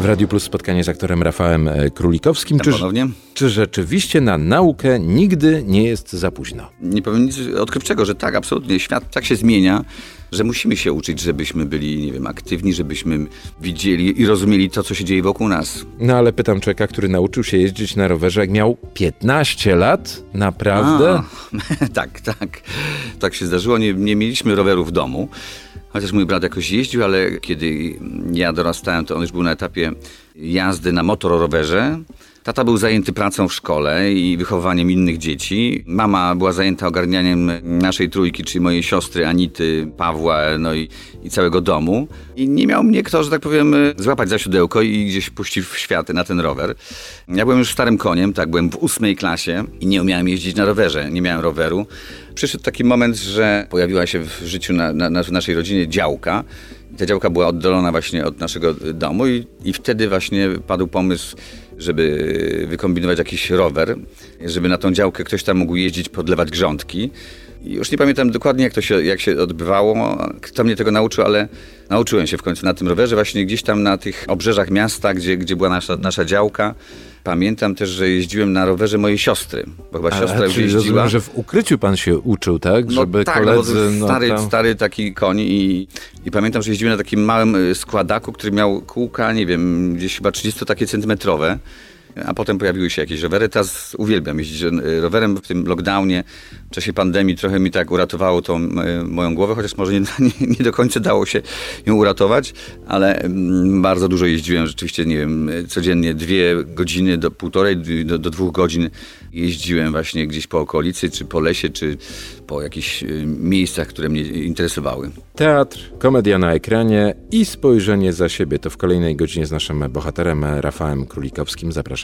W Radiu Plus spotkanie z aktorem Rafałem e, Królikowskim. Czy, ponownie. czy rzeczywiście na naukę nigdy nie jest za późno? Nie powiem nic odkrywczego, że tak, absolutnie. Świat tak się zmienia, że musimy się uczyć, żebyśmy byli, nie wiem, aktywni, żebyśmy widzieli i rozumieli to, co się dzieje wokół nas. No ale pytam człowieka, który nauczył się jeździć na rowerze, jak miał 15 lat? Naprawdę? A, tak, tak. Tak się zdarzyło. Nie, nie mieliśmy roweru w domu. Chociaż mój brat jakoś jeździł, ale kiedy ja dorastałem, to on już był na etapie jazdy na motororowerze. Tata był zajęty pracą w szkole i wychowaniem innych dzieci. Mama była zajęta ogarnianiem naszej trójki, czyli mojej siostry Anity, Pawła, no i, i całego domu. I nie miał mnie kto, że tak powiem, złapać za siodełko i gdzieś puścić w świat na ten rower. Ja byłem już starym koniem, tak, byłem w ósmej klasie i nie umiałem jeździć na rowerze, nie miałem roweru. Przyszedł taki moment, że pojawiła się w życiu na, na, na naszej rodzinie działka. Ta działka była oddalona właśnie od naszego domu i, i wtedy właśnie padł pomysł, żeby wykombinować jakiś rower, żeby na tą działkę ktoś tam mógł jeździć, podlewać grządki. Już nie pamiętam dokładnie, jak to się, jak się odbywało, kto mnie tego nauczył, ale nauczyłem się w końcu na tym rowerze, właśnie gdzieś tam na tych obrzeżach miasta, gdzie, gdzie była nasza, nasza działka. Pamiętam też, że jeździłem na rowerze mojej siostry, bo chyba siostra A, czyli jeździła. rozumiem, że w ukryciu pan się uczył, tak? No Żeby tak, koledzy... no, no, stary, tam- stary taki koń i, i pamiętam, że jeździłem na takim małym y, składaku, który miał kółka, nie wiem, gdzieś chyba 30 takie centymetrowe. A potem pojawiły się jakieś rowery. Teraz uwielbiam jeździć rowerem w tym lockdownie. W czasie pandemii trochę mi tak uratowało tą y, moją głowę, chociaż może nie, nie, nie do końca dało się ją uratować, ale mm, bardzo dużo jeździłem. Rzeczywiście, nie wiem, codziennie dwie godziny do półtorej, do, do dwóch godzin jeździłem właśnie gdzieś po okolicy, czy po lesie, czy po jakichś y, miejscach, które mnie interesowały. Teatr, komedia na ekranie i spojrzenie za siebie. To w kolejnej godzinie z naszym bohaterem Rafałem Królikowskim. Zapraszam,